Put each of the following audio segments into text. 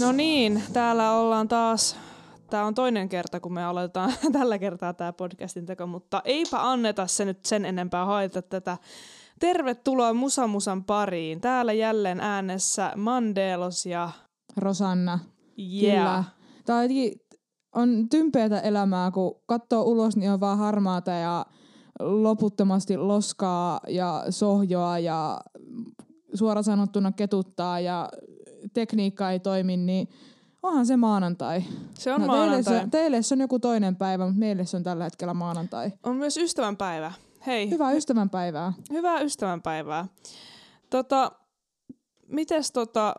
No niin, täällä ollaan taas. Tämä on toinen kerta, kun me aloitetaan tällä kertaa tämä podcastin teko, mutta eipä anneta se nyt sen enempää haita tätä. Tervetuloa Musa Musan pariin. Täällä jälleen äänessä Mandelos ja... Rosanna. Yeah. Kyllä. Tämä on, jotenkin- on tympeätä elämää, kun katsoo ulos, niin on vaan harmaata ja loputtomasti loskaa ja sohjoa ja suora sanottuna ketuttaa ja tekniikka ei toimi, niin onhan se maanantai. Se on no, maanantai. Teille, se, teille se on joku toinen päivä, mutta meille se on tällä hetkellä maanantai. On myös ystävänpäivä. Hei, Hyvää ystävänpäivää. hyvää ystävänpäivää. Tota, mites tota,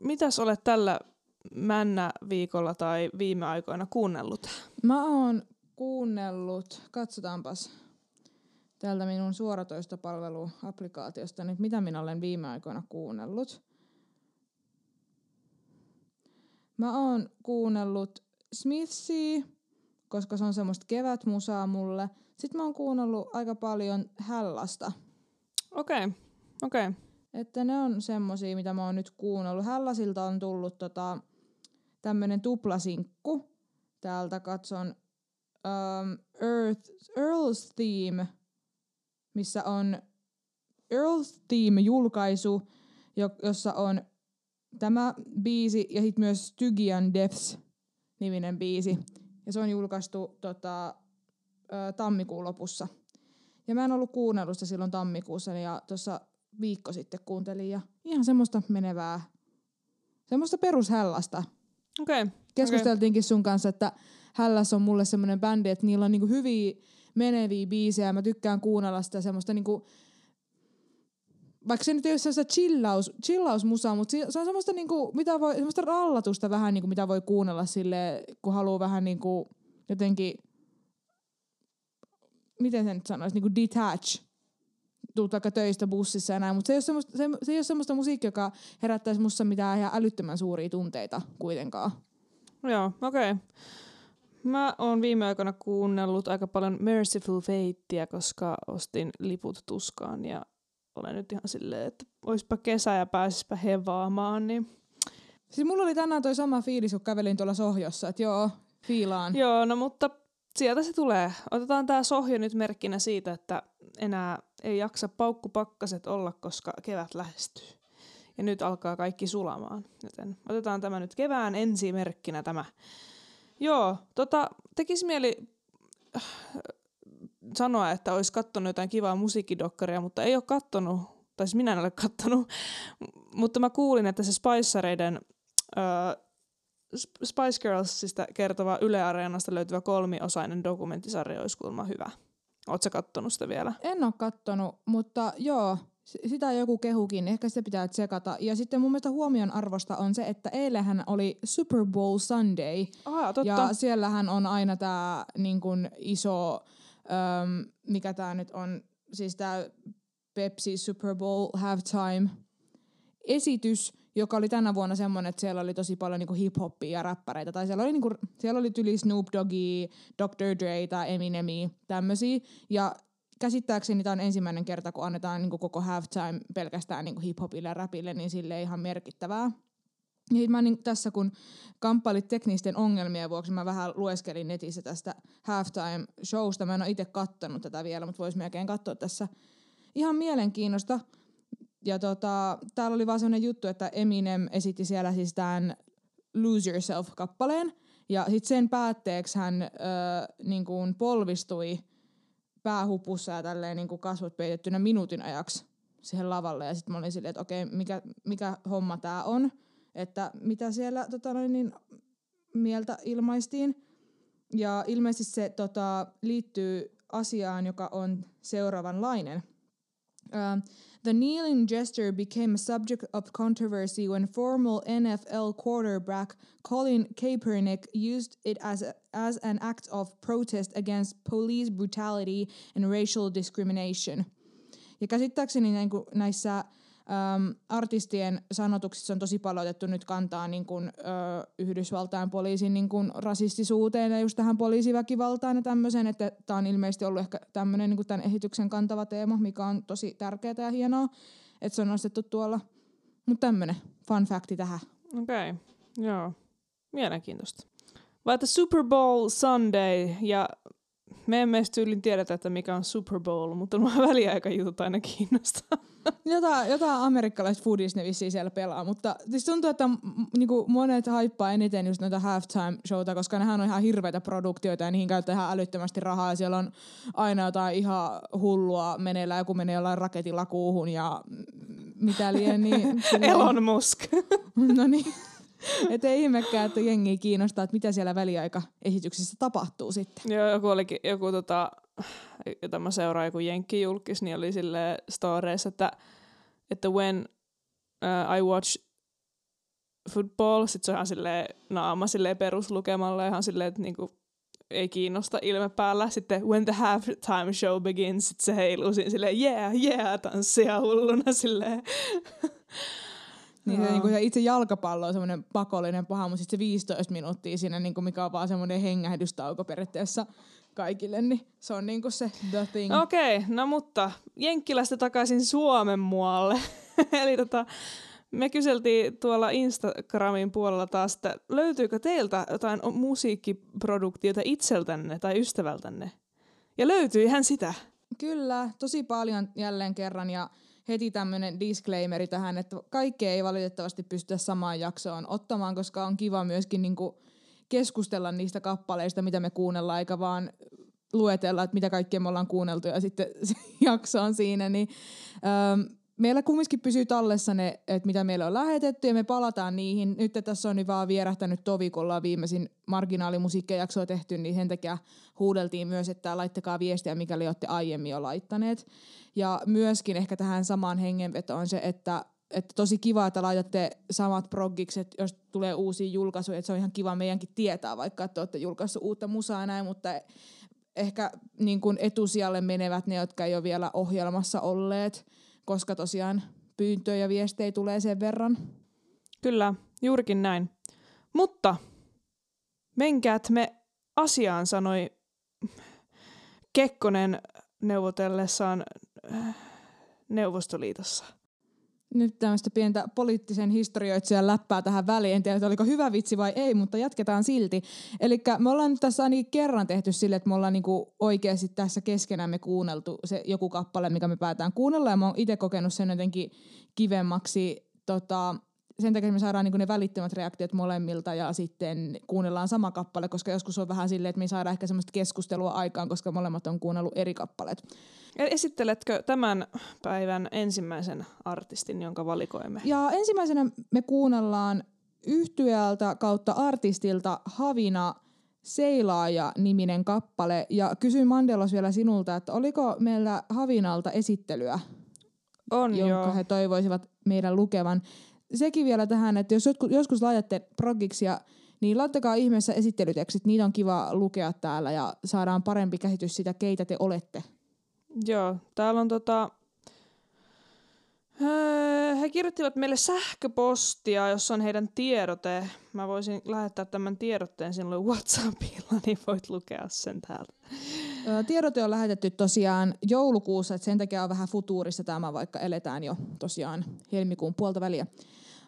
mitäs olet tällä männä viikolla tai viime aikoina kuunnellut? Mä oon kuunnellut, katsotaanpas täältä minun suoratoistopalveluapplikaatiosta nyt, mitä minä olen viime aikoina kuunnellut. Mä oon kuunnellut Smithsia, koska se on semmoista kevätmusaa mulle. Sitten mä oon kuunnellut aika paljon Hällasta. Okei, okay. okei. Okay. Että ne on semmosia, mitä mä oon nyt kuunnellut. Hällasilta on tullut tota, tämmönen tuplasinkku. Täältä katson um, Earth, Earl's Theme, missä on Earl's Theme-julkaisu, jo- jossa on tämä biisi ja sitten myös Stygian Deaths niminen biisi. Ja se on julkaistu tota, tammikuun lopussa. Ja mä en ollut kuunnellut sitä silloin tammikuussa ja tuossa viikko sitten kuuntelin ja ihan semmoista menevää, semmoista perushällasta. Okei. Okay. Keskusteltiinkin sun kanssa, että Hälläs on mulle semmoinen bändi, että niillä on niinku hyviä meneviä biisejä mä tykkään kuunnella sitä semmoista niinku, vaikka se nyt ei ole semmoista chillaus, chillausmusaa, mutta se on semmoista, niinku, mitä voi, semmoista rallatusta vähän, niinku, mitä voi kuunnella sille, kun haluaa vähän niinku, jotenkin, miten sen nyt sanoisi, niinku detach tuut vaikka töistä bussissa ja näin, mutta se ei ole semmoista, se, se ei ole semmoista musiikkia, joka herättäisi musta mitään ihan älyttömän suuria tunteita kuitenkaan. Joo, okei. Okay. Mä oon viime aikoina kuunnellut aika paljon Merciful Fatea, koska ostin liput tuskaan ja olen nyt ihan silleen, että oispa kesä ja pääsispä hevaamaan, niin Siis mulla oli tänään toi sama fiilis, kun kävelin tuolla sohjossa, että joo, fiilaan. Joo, no mutta sieltä se tulee. Otetaan tää sohjo nyt merkkinä siitä, että enää ei jaksa paukkupakkaset olla, koska kevät lähestyy. Ja nyt alkaa kaikki sulamaan. Joten otetaan tämä nyt kevään ensimerkkinä tämä. Joo, tota, tekisi mieli sanoa, että olisi kattonut jotain kivaa musiikkidokkaria, mutta ei ole kattonut, tai siis minä en ole kattonut, mutta mä kuulin, että se Spicereiden äh, Sp- Spice Girlsista kertova Yle Areenasta löytyvä kolmiosainen dokumenttisarja olisi kuulemma hyvä. Oletko kattonut sitä vielä? En ole kattonut, mutta joo, sitä joku kehukin, ehkä sitä pitää tsekata. Ja sitten mun mielestä huomion arvosta on se, että eilähän oli Super Bowl Sunday, Ah, totta. ja siellähän on aina tämä niin kun iso, äm, mikä tämä nyt on, siis tämä Pepsi Super Bowl halftime esitys, joka oli tänä vuonna semmoinen, että siellä oli tosi paljon niinku hip-hoppia ja räppäreitä. Tai siellä oli, niinku, siellä oli tyli Snoop Doggy, Dr. Dre tai Eminemi, tämmöisiä. Ja käsittääkseni tämä on ensimmäinen kerta, kun annetaan niinku koko halftime pelkästään niinku hip-hopille ja rapille, niin sille ihan merkittävää. Sit mä niin tässä kun kamppailit teknisten ongelmien vuoksi, mä vähän lueskelin netissä tästä halftime showsta. Mä en ole itse kattonut tätä vielä, mutta vois melkein katsoa tässä ihan mielenkiinnosta. Ja tota, täällä oli vaan sellainen juttu, että Eminem esitti siellä siis tämän Lose Yourself-kappaleen. Ja sitten sen päätteeksi hän ö, niin kuin polvistui päähupussa ja tälleen niin kuin kasvot peitettynä minuutin ajaksi siihen lavalle. Ja sitten mä olin silleen, että okei, mikä, mikä homma tää on. Että mitä siellä tota noin, niin, mieltä ilmaistiin. Ja ilmeisesti se tota, liittyy asiaan, joka on seuraavanlainen. Uh, the kneeling gesture became a subject of controversy when former NFL quarterback Colin Kaepernick used it as, a, as an act of protest against police brutality and racial discrimination. Ja käsittääkseni näissä äm, artistien sanotuksissa on tosi paljon otettu nyt kantaa niin kuin, ö, Yhdysvaltain poliisin niin kuin rasistisuuteen ja just tähän poliisiväkivaltaan ja tämmöiseen, että tämä on ilmeisesti ollut ehkä tämmöinen niin tämän esityksen kantava teema, mikä on tosi tärkeää ja hienoa, että se on nostettu tuolla. Mutta tämmöinen fun facti tähän. Okei. Okay. Joo, mielenkiintoista. Vai että Super Bowl Sunday ja me emme edes tyylin tiedetä, että mikä on Super Bowl, mutta mua väliaikajutut aina kiinnostaa. Jotain, jotain amerikkalaiset foodies ne vissiin siellä pelaa, mutta siis tuntuu, että niinku monet haippaa eniten just noita halftime showta, koska nehän on ihan hirveitä produktioita ja niihin käytetään ihan älyttömästi rahaa ja siellä on aina jotain ihan hullua meneillään, joku menee jollain raketilla kuuhun ja mitä liian niin... Elon Musk. No niin. Että ei ihmekään, että jengi kiinnostaa, että mitä siellä väliaikaesityksessä tapahtuu sitten. Joo, joku olikin, joku tota, jota mä seuraan, joku Jenkki julkis, niin oli sille storeissa, että, että when uh, I watch football, sit se on ihan silleen naama silleen peruslukemalla, ihan silleen, että niinku, ei kiinnosta ilme päällä. Sitten when the halftime show begins, sit se heiluu siinä silleen yeah, yeah, tanssia hulluna silleen. Niin se, niin kuin se itse jalkapallo on semmoinen pakollinen paha, mutta sitten se 15 minuuttia siinä, niin kuin mikä on vaan semmoinen hengähdystauko periaatteessa kaikille, niin se on niin kuin se the thing. Okei, okay, no mutta Jenkkilästä takaisin Suomen muualle. Eli tota, me kyseltiin tuolla Instagramin puolella taas, että löytyykö teiltä jotain musiikkiproduktiota itseltänne tai ystävältänne? Ja löytyihän sitä. Kyllä, tosi paljon jälleen kerran ja heti tämmöinen disclaimeri tähän, että kaikkea ei valitettavasti pystytä samaan jaksoon ottamaan, koska on kiva myöskin niinku keskustella niistä kappaleista, mitä me kuunnellaan, eikä vaan luetella, että mitä kaikkea me ollaan kuunneltu ja sitten se jakso on siinä, niin ähm, meillä kumminkin pysyy tallessa ne, että mitä meillä on lähetetty ja me palataan niihin. Nyt tässä on nyt vaan vierähtänyt tovi, kun ollaan viimeisin marginaalimusiikkijaksoa tehty, niin sen takia huudeltiin myös, että laittakaa viestiä, mikäli olette aiemmin jo laittaneet. Ja myöskin ehkä tähän samaan hengenvetoon on se, että että tosi kiva, että laitatte samat proggikset, jos tulee uusia julkaisuja, että se on ihan kiva meidänkin tietää, vaikka että olette julkaissut uutta musaa näin, mutta ehkä niin kuin etusijalle menevät ne, jotka ei ole vielä ohjelmassa olleet, koska tosiaan pyyntöjä ja viestejä tulee sen verran. Kyllä, juurikin näin. Mutta menkäät me asiaan, sanoi Kekkonen neuvotellessaan äh, Neuvostoliitossa. Nyt tämmöistä pientä poliittisen historioitsijan läppää tähän väliin. En tiedä, oliko hyvä vitsi vai ei, mutta jatketaan silti. Eli me ollaan nyt tässä ainakin kerran tehty sille, että me ollaan niinku oikeasti tässä keskenämme kuunneltu se joku kappale, mikä me päätään kuunnella. Ja mä oon itse kokenut sen jotenkin kivemmaksi tota, sen takia me saadaan niinku ne välittömät reaktiot molemmilta ja sitten kuunnellaan sama kappale, koska joskus on vähän silleen, että me ei saada ehkä semmoista keskustelua aikaan, koska molemmat on kuunnellut eri kappaleet. Esitteletkö tämän päivän ensimmäisen artistin, jonka valikoimme? Ja ensimmäisenä me kuunnellaan yhtyeeltä kautta artistilta Havina Seilaaja-niminen kappale. Ja kysyin Mandelos vielä sinulta, että oliko meillä Havinalta esittelyä, On jonka joo. he toivoisivat meidän lukevan. Sekin vielä tähän, että jos joskus, laitatte progiksia, niin laittakaa ihmeessä esittelytekstit. Niitä on kiva lukea täällä ja saadaan parempi käsitys sitä, keitä te olette. Joo, täällä on tota... Öö, He kirjoittivat meille sähköpostia, jossa on heidän tiedote. Mä voisin lähettää tämän tiedotteen sinulle Whatsappilla, niin voit lukea sen täältä. Ö, Tiedote on lähetetty tosiaan joulukuussa, että sen takia on vähän futuurissa tämä, vaikka eletään jo tosiaan helmikuun puolta väliä.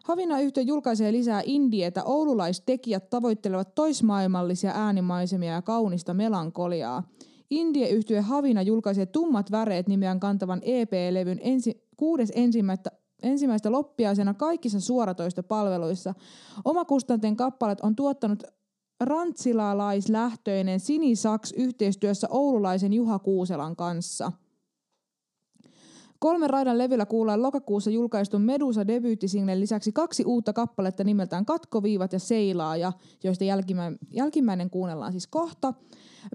Havina yhtiö julkaisee lisää indietä. Oululaistekijät tavoittelevat toismaailmallisia äänimaisemia ja kaunista melankoliaa. indie yhtye Havina julkaisee Tummat väreet nimeään kantavan EP-levyn ensi, kuudes ensimmäistä ensimmäistä loppiaisena kaikissa suoratoistopalveluissa. Omakustanteen kappaleet on tuottanut rantsilalaislähtöinen Sinisaks yhteistyössä oululaisen Juha Kuuselan kanssa. Kolmen raidan levyllä kuullaan lokakuussa julkaistun Medusa debyyttisinglen lisäksi kaksi uutta kappaletta nimeltään Katkoviivat ja Seilaaja, joista jälkimmäinen, jälkimmäinen kuunnellaan siis kohta.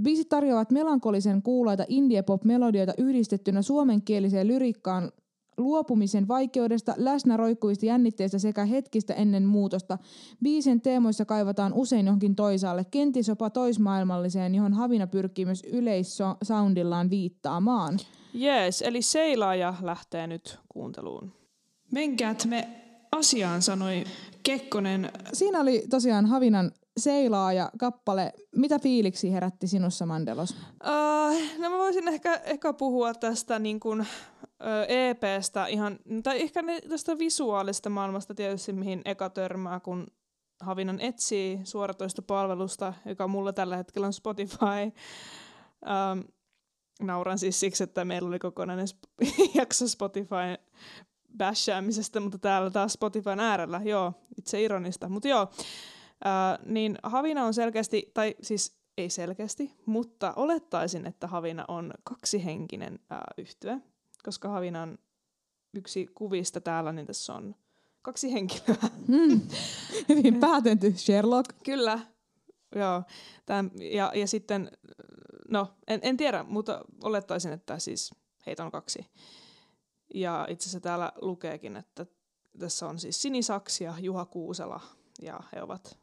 Biisit tarjoavat melankolisen kuulaita indie-pop-melodioita yhdistettynä suomenkieliseen lyrikkaan luopumisen vaikeudesta, läsnä roikkuvista jännitteistä sekä hetkistä ennen muutosta. Biisin teemoissa kaivataan usein johonkin toisaalle, kenties jopa toismaailmalliseen, johon Havina pyrkii myös yleissoundillaan viittaamaan. Jees, eli seilaaja lähtee nyt kuunteluun. Menkäät me asiaan, sanoi Kekkonen. Siinä oli tosiaan Havinan seilaaja kappale. Mitä fiiliksi herätti sinussa, Mandelos? Uh, no mä voisin ehkä, ehkä puhua tästä niin kuin, uh, EPstä ihan, tai ehkä ne, tästä visuaalista maailmasta tietysti, mihin eka törmää, kun Havinan etsii suoratoista palvelusta, joka mulla tällä hetkellä on Spotify. Ähm, nauran siis siksi, että meillä oli kokonainen sp- jakso Spotify bashäämisestä, mutta täällä taas Spotifyn äärellä, joo, itse ironista. Mutta joo, ää, niin Havina on selkeästi, tai siis ei selkeästi, mutta olettaisin, että Havina on kaksihenkinen ää, yhtye, koska Havina on yksi kuvista täällä, niin tässä on kaksi henkilöä. Mm. Hyvin päätetty, Sherlock. Kyllä, joo. Tän, ja, ja sitten, no en, en tiedä, mutta olettaisin, että siis heitä on kaksi. Ja itse asiassa täällä lukeekin, että tässä on siis Sinisaks ja Juha Kuusela, ja he ovat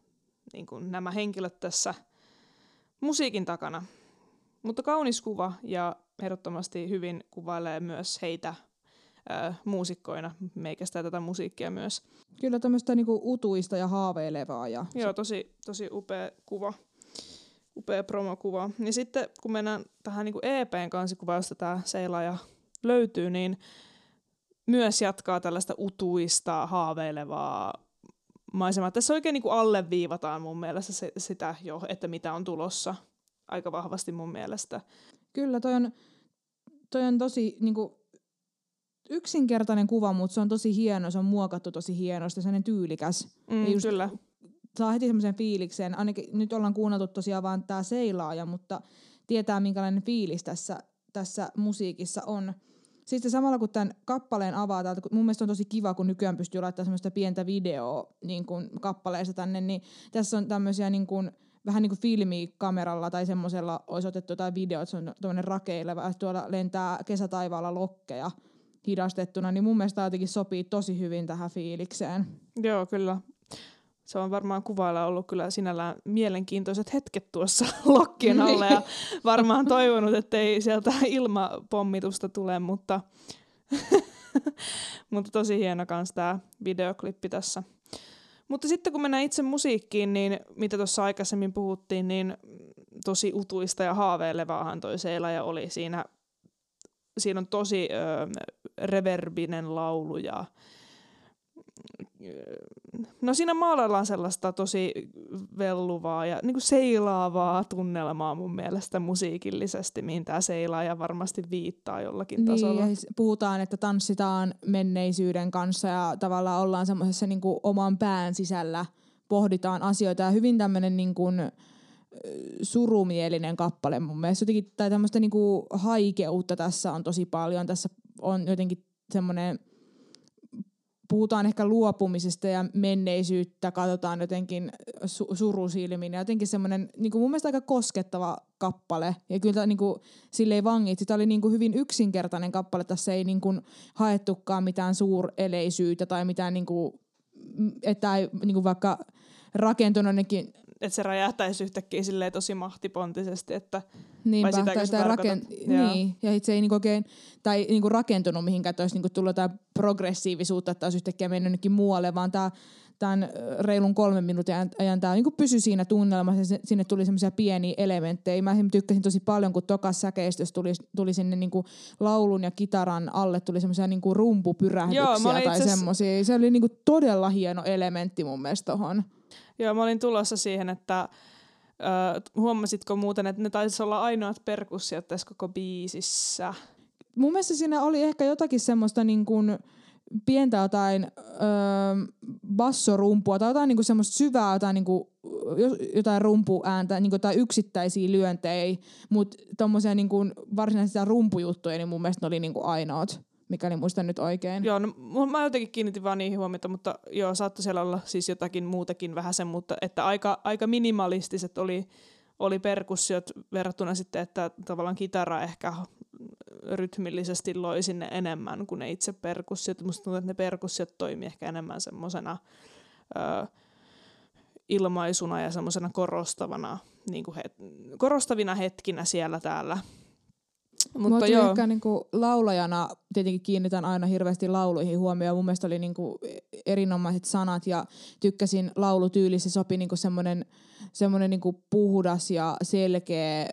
niin kuin nämä henkilöt tässä musiikin takana. Mutta kaunis kuva ja ehdottomasti hyvin kuvailee myös heitä äh, muusikkoina, meikästä tätä musiikkia myös. Kyllä tämmöistä niinku utuista ja haaveilevaa. Ja Joo, tosi, tosi upea kuva, upea promokuva. Ja sitten kun mennään tähän niin EPn kansikuvaan, josta tämä seilaaja löytyy, niin myös jatkaa tällaista utuista, haaveilevaa maisemaa. Tässä oikein niin kuin alleviivataan mun mielestä se, sitä jo, että mitä on tulossa aika vahvasti mun mielestä. Kyllä, toi on, toi on tosi niinku, yksinkertainen kuva, mutta se on tosi hieno, se on muokattu tosi hienosti, sellainen tyylikäs. Mm, Ja just kyllä. Saa heti semmoisen fiiliksen, ainakin nyt ollaan kuunneltu tosiaan vaan tämä seilaaja, mutta tietää minkälainen fiilis tässä, tässä musiikissa on. Sitten samalla kun tämän kappaleen kun mun mielestä on tosi kiva, kun nykyään pystyy laittamaan semmoista pientä videoa niin kuin kappaleesta tänne, niin tässä on tämmöisiä niin kuin, vähän niin kuin filmikameralla tai semmoisella olisi otettu jotain videoa, että se on tämmöinen rakeileva, tuolla lentää kesätaivaalla lokkeja hidastettuna, niin mun mielestä jotenkin sopii tosi hyvin tähän fiilikseen. Joo, kyllä. Se on varmaan kuvailla ollut kyllä sinällään mielenkiintoiset hetket tuossa lokkien alla ja varmaan toivonut, ettei sieltä ilmapommitusta tule, mutta, mutta tosi hieno kans tämä videoklippi tässä. Mutta sitten kun mennään itse musiikkiin, niin mitä tuossa aikaisemmin puhuttiin, niin tosi utuista ja haaveilevaahan toi ja oli siinä. Siinä on tosi ö, reverbinen laulu ja no siinä maalaillaan sellaista tosi velluvaa ja niin kuin seilaavaa tunnelmaa mun mielestä musiikillisesti, mihin tämä seilaaja varmasti viittaa jollakin Niin, tasolla. puhutaan, että tanssitaan menneisyyden kanssa ja tavallaan ollaan semmoisessa niin oman pään sisällä, pohditaan asioita ja hyvin tämmöinen niin kuin, surumielinen kappale mun mielestä. Jotenkin, tai tämmöistä niin kuin haikeutta tässä on tosi paljon. Tässä on jotenkin semmoinen, puhutaan ehkä luopumisesta ja menneisyyttä, katsotaan jotenkin su- surusilmin. Ja jotenkin semmoinen niin kuin mun mielestä aika koskettava kappale. Ja kyllä niin kuin, silleen vangit, tämä oli niin kuin hyvin yksinkertainen kappale, tässä ei niin kuin haettukaan mitään suureleisyyttä tai mitään niin kuin, että ei niin kuin vaikka rakentunut Että se räjähtäisi yhtäkkiä silleen tosi mahtipontisesti, että Niinpä, sitäkö tai, sä tai Joo. niin, ja itse ei niinku oikein, tai niinku rakentunut mihinkään, että olisi niinku tullut jotain progressiivisuutta, että olisi yhtäkkiä mennyt jonnekin muualle, vaan tämä tämän reilun kolmen minuutin ajan- tämä niinku pysyi siinä tunnelmassa, ja sinne tuli semmoisia pieniä elementtejä. Mä tykkäsin tosi paljon, kun tokas säkeistössä tuli, tuli sinne niinku laulun ja kitaran alle, tuli semmoisia niinku rumpupyrähdyksiä Joo, tai itse asiassa- semmoisia. Se oli niinku todella hieno elementti mun mielestä tohon. Joo, mä olin tulossa siihen, että ö, huomasitko muuten, että ne taisi olla ainoat perkussiot tässä koko biisissä. mun mielestä siinä oli ehkä jotakin semmoista niin kuin pientä jotain öö, bassorumpua tai jotain niin kuin semmoista syvää jotain, niin kuin, jotain rumpuääntä niin kuin, tai yksittäisiä lyöntejä, mutta tommosia niin kuin varsinaisia rumpujuttuja, niin mun mielestä ne oli niin kuin ainoat, mikäli muistan nyt oikein. Joo, no, mä jotenkin kiinnitin vaan niihin huomiota, mutta joo, saattoi siellä olla siis jotakin muutakin vähän sen, mutta että aika, aika minimalistiset oli, oli perkussiot verrattuna sitten, että tavallaan kitara ehkä rytmillisesti loi sinne enemmän kuin ne itse perkussiot. Musta tuntuu, että ne perkussiot toimii ehkä enemmän semmoisena ilmaisuna ja semmoisena korostavana, niin kuin het, korostavina hetkinä siellä täällä. Mutta Mutta joo, ehkä niinku laulajana tietenkin kiinnitän aina hirveästi lauluihin huomioon. Mun mielestä oli niinku erinomaiset sanat ja tykkäsin laulutyyli. Se sopi niinku semmoinen semmoinen niinku puhdas ja selkeä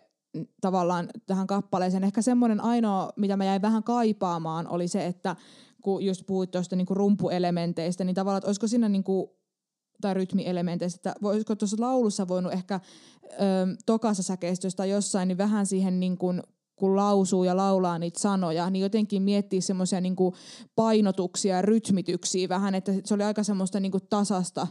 tavallaan tähän kappaleeseen. Ehkä semmoinen ainoa, mitä mä jäin vähän kaipaamaan, oli se, että kun just puhuit tuosta niinku rumpuelementeistä, niin tavallaan, että olisiko siinä niinku tai rytmielementeistä, että voisiko tuossa laulussa voinut ehkä ö, tokassa säkeistössä tai jossain, niin vähän siihen niin kuin kun lausuu ja laulaa niitä sanoja, niin jotenkin miettii semmoisia niin painotuksia ja rytmityksiä vähän, että se oli aika semmoista niin kuin tasasta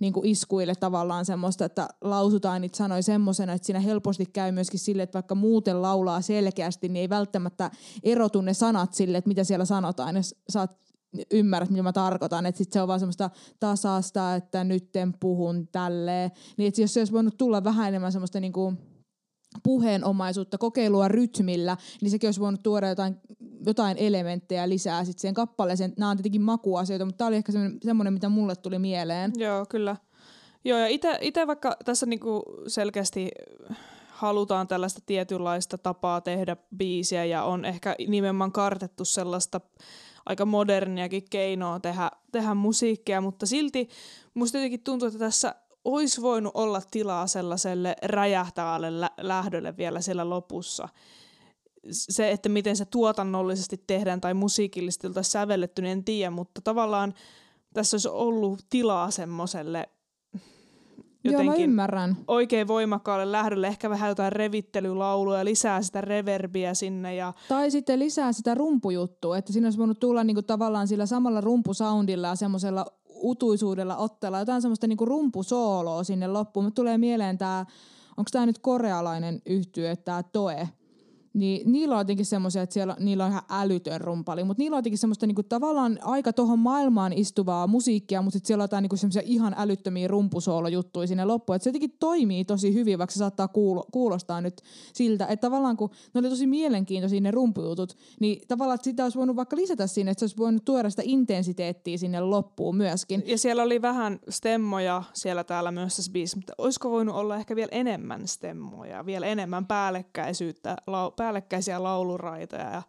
niin kuin iskuille tavallaan semmoista, että lausutaan niitä sanoja semmoisena, että siinä helposti käy myöskin sille, että vaikka muuten laulaa selkeästi, niin ei välttämättä erotu ne sanat sille, että mitä siellä sanotaan, ja saat ymmärrät, mitä mä tarkoitan. Että sit se on vaan semmoista tasasta, että nytten puhun tälleen. Niin että jos se olisi voinut tulla vähän enemmän semmoista niinku puheenomaisuutta, kokeilua rytmillä, niin sekin olisi voinut tuoda jotain, jotain elementtejä lisää sitten siihen kappaleeseen. Nämä on tietenkin makuasioita, mutta tämä oli ehkä semmoinen, mitä mulle tuli mieleen. Joo, kyllä. Joo, ja itse vaikka tässä niinku selkeästi halutaan tällaista tietynlaista tapaa tehdä biisiä ja on ehkä nimenomaan kartettu sellaista aika moderniakin keinoa tehdä, tehdä musiikkia, mutta silti musta jotenkin tuntuu, että tässä olisi voinut olla tilaa sellaiselle räjähtävälle lä- lähdölle vielä siellä lopussa. Se, että miten se tuotannollisesti tehdään tai musiikillisesti oltaisiin sävelletty, niin en tiedä, mutta tavallaan tässä olisi ollut tilaa semmoiselle jotenkin Joo, mä ymmärrän. oikein voimakkaalle lähdölle, ehkä vähän jotain revittelylaulua ja lisää sitä reverbiä sinne. Ja... Tai sitten lisää sitä rumpujuttua, että siinä olisi voinut tulla niinku tavallaan sillä samalla rumpusoundilla ja semmoisella utuisuudella otteella jotain semmoista niinku rumpusooloa sinne loppuun. Mutta tulee mieleen tämä, onko tämä nyt korealainen yhtyö, tämä Toe, niin niillä on jotenkin semmoisia, että siellä, niillä on ihan älytön rumpali, mutta niillä on jotenkin semmoista niinku tavallaan aika tuohon maailmaan istuvaa musiikkia, mutta sitten siellä on jotain niinku semmoisia ihan älyttömiä rumpusoolojuttuja sinne loppuun. Että se jotenkin toimii tosi hyvin, vaikka se saattaa kuulo, kuulostaa nyt siltä, että tavallaan kun ne oli tosi mielenkiintoisia ne rumpujutut, niin tavallaan että sitä olisi voinut vaikka lisätä sinne, että se olisi voinut tuoda sitä intensiteettiä sinne loppuun myöskin. Ja siellä oli vähän stemmoja siellä täällä myös tässä biisissä, mutta olisiko voinut olla ehkä vielä enemmän stemmoja, vielä enemmän päällekkäisyyttä, lau- päällekkäisiä lauluraitoja ja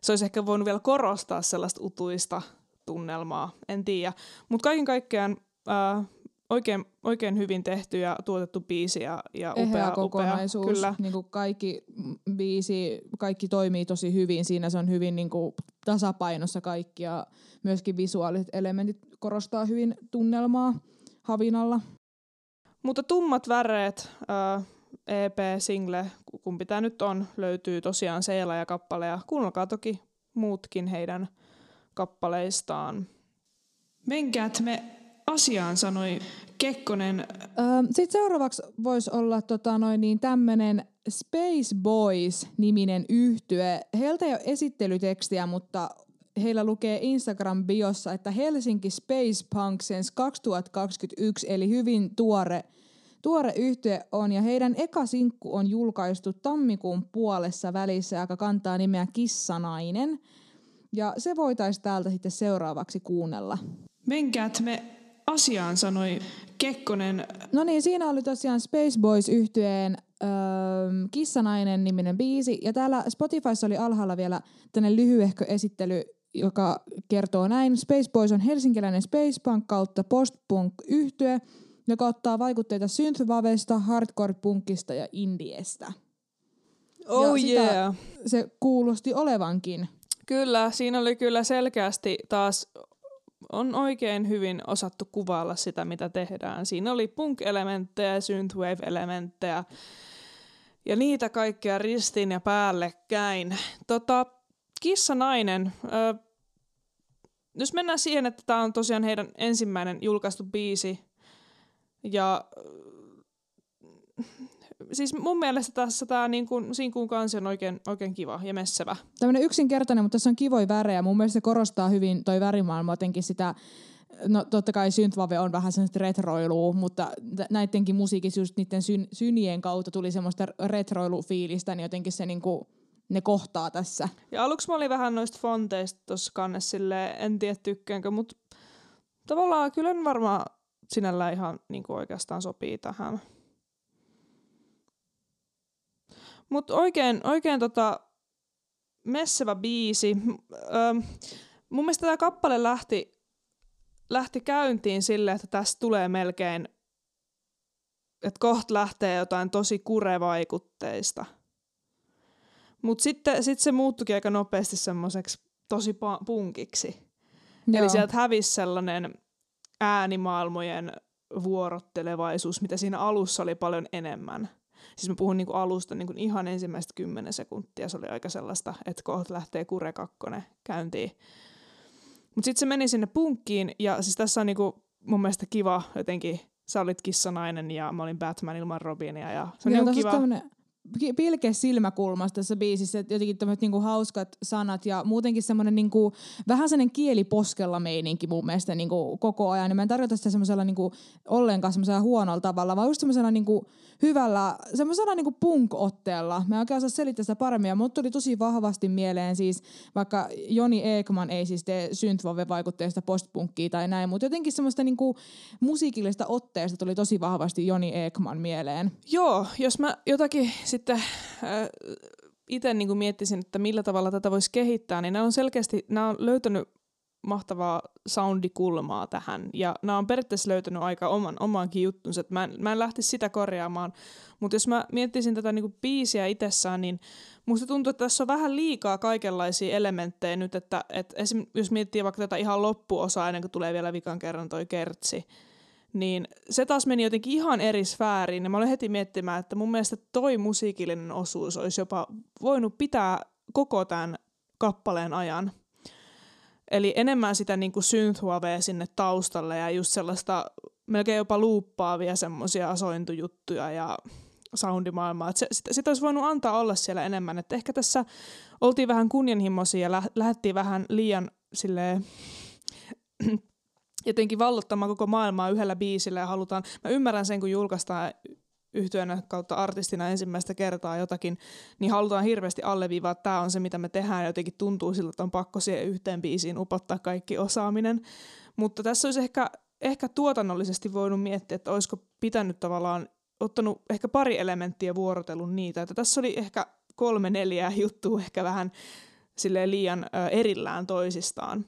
se olisi ehkä voinut vielä korostaa sellaista utuista tunnelmaa, en tiedä. Mutta kaiken kaikkiaan äh, oikein, oikein hyvin tehty ja tuotettu biisi ja, ja upea, kokonaisuus. Upea, kyllä. Niin kuin kaikki biisi, kaikki toimii tosi hyvin. Siinä se on hyvin niin kuin tasapainossa kaikki ja myöskin visuaaliset elementit korostaa hyvin tunnelmaa havinalla. Mutta tummat väreet, äh, EP-single, kumpi tämä nyt on, löytyy tosiaan Seela ja kappale ja kuunnelkaa toki muutkin heidän kappaleistaan. Menkät me asiaan, sanoi Kekkonen. Öö, Sitten seuraavaksi voisi olla tota noin, niin tämmöinen Space Boys-niminen yhtye. Heiltä ei ole esittelytekstiä, mutta heillä lukee Instagram-biossa, että Helsinki Space Punk Sense 2021, eli hyvin tuore – Tuore yhtye on ja heidän eka sinkku on julkaistu tammikuun puolessa välissä, joka kantaa nimeä Kissanainen. Ja se voitaisiin täältä sitten seuraavaksi kuunnella. Menkät me asiaan, sanoi Kekkonen. No niin, siinä oli tosiaan Space Boys yhtyeen öö, Kissanainen niminen biisi. Ja täällä Spotifyssa oli alhaalla vielä tänne lyhyehkö esittely, joka kertoo näin. Space Boys on helsinkiläinen space punk kautta postpunk yhtye, joka ottaa vaikutteita synthwavesta, hardcore-punkista ja indiestä. Oh ja yeah. Se kuulosti olevankin. Kyllä, siinä oli kyllä selkeästi taas on oikein hyvin osattu kuvailla sitä, mitä tehdään. Siinä oli punk-elementtejä, synthwave-elementtejä ja niitä kaikkia ristiin ja päällekkäin. Tota, Kissa-nainen, ö, jos mennään siihen, että tämä on tosiaan heidän ensimmäinen julkaistu biisi, ja siis mun mielestä tässä tämä niin kuin, sinkuun kansi on oikein, oikein kiva ja messevä. Tämmöinen yksinkertainen, mutta tässä on kivoja värejä. Mun mielestä se korostaa hyvin toi värimaailma jotenkin sitä, no totta kai synthwave on vähän sellaista retroilua, mutta näidenkin musiikissa just niiden syn, synien kautta tuli semmoista retroilufiilistä, niin jotenkin se niinku, ne kohtaa tässä. Ja aluksi mä olin vähän noista fonteista tuossa kannessa en tiedä tykkäänkö, mutta tavallaan kyllä varmaan sinällään ihan niin kuin oikeastaan sopii tähän. Mutta oikein, oikein tota messevä biisi. Öö, mun mielestä tämä kappale lähti, lähti käyntiin sille, että tästä tulee melkein, että kohta lähtee jotain tosi kurevaikutteista. Mutta sitten sit se muuttuikin aika nopeasti semmoiseksi tosi punkiksi. Joo. Eli sieltä hävisi sellainen äänimaailmojen vuorottelevaisuus, mitä siinä alussa oli paljon enemmän. Siis mä puhun niinku alusta niinku ihan ensimmäistä kymmenen sekuntia. Se oli aika sellaista, että kohta lähtee Kure 2 käyntiin. Mutta sitten se meni sinne punkkiin, ja siis tässä on niinku mun mielestä kiva jotenkin, sä olit kissanainen ja mä olin Batman ilman Robinia. Ja se on Joo, niinku kiva. tämmönen pilke silmäkulmasta tässä biisissä, että jotenkin tämmöiset niinku hauskat sanat ja muutenkin semmoinen niinku, vähän sellainen kieliposkella meininki mun mielestä niinku koko ajan. Ja mä en tarkoita sitä semmoisella niinku, ollenkaan semmoisella huonolla tavalla, vaan just semmoisella niinku, hyvällä, semmoisella niinku punk-otteella. Mä en oikein osaa selittää sitä paremmin. Ja mut tuli tosi vahvasti mieleen siis, vaikka Joni Ekman ei siis tee synthwave-vaikutteista postpunkkia tai näin, mutta jotenkin semmoista niinku, musiikillista otteesta tuli tosi vahvasti Joni Ekman mieleen. Joo, jos mä jotakin sitten äh, itse niin miettisin, että millä tavalla tätä voisi kehittää, niin nämä on selkeästi, nämä on löytänyt mahtavaa soundikulmaa tähän. Ja nämä on periaatteessa löytänyt aika oman, omankin juttunsa, mä en, mä en lähtisi sitä korjaamaan. Mutta jos mä miettisin tätä niin biisiä itsessään, niin musta tuntuu, että tässä on vähän liikaa kaikenlaisia elementtejä nyt, että et esim, jos miettii vaikka tätä ihan loppuosaa ennen kuin tulee vielä vikan kerran toi kertsi, niin se taas meni jotenkin ihan eri sfääriin. Ja mä olin heti miettimään, että mun mielestä toi musiikillinen osuus olisi jopa voinut pitää koko tämän kappaleen ajan. Eli enemmän sitä niin kuin synthwavea sinne taustalle ja just sellaista melkein jopa luuppaavia semmoisia sointujuttuja ja soundimaailmaa. Se, sitä, sitä olisi voinut antaa olla siellä enemmän. Et ehkä tässä oltiin vähän kunnianhimoisia ja lä- lähdettiin vähän liian silleen jotenkin vallottamaan koko maailmaa yhdellä biisillä ja halutaan, mä ymmärrän sen, kun julkaistaan yhtyönä kautta artistina ensimmäistä kertaa jotakin, niin halutaan hirveästi alleviivaa, että tämä on se, mitä me tehdään, jotenkin tuntuu siltä, että on pakko siihen yhteen biisiin upottaa kaikki osaaminen. Mutta tässä olisi ehkä, ehkä tuotannollisesti voinut miettiä, että olisiko pitänyt tavallaan ottanut ehkä pari elementtiä vuorotelun niitä. Että tässä oli ehkä kolme neljää juttua ehkä vähän liian erillään toisistaan.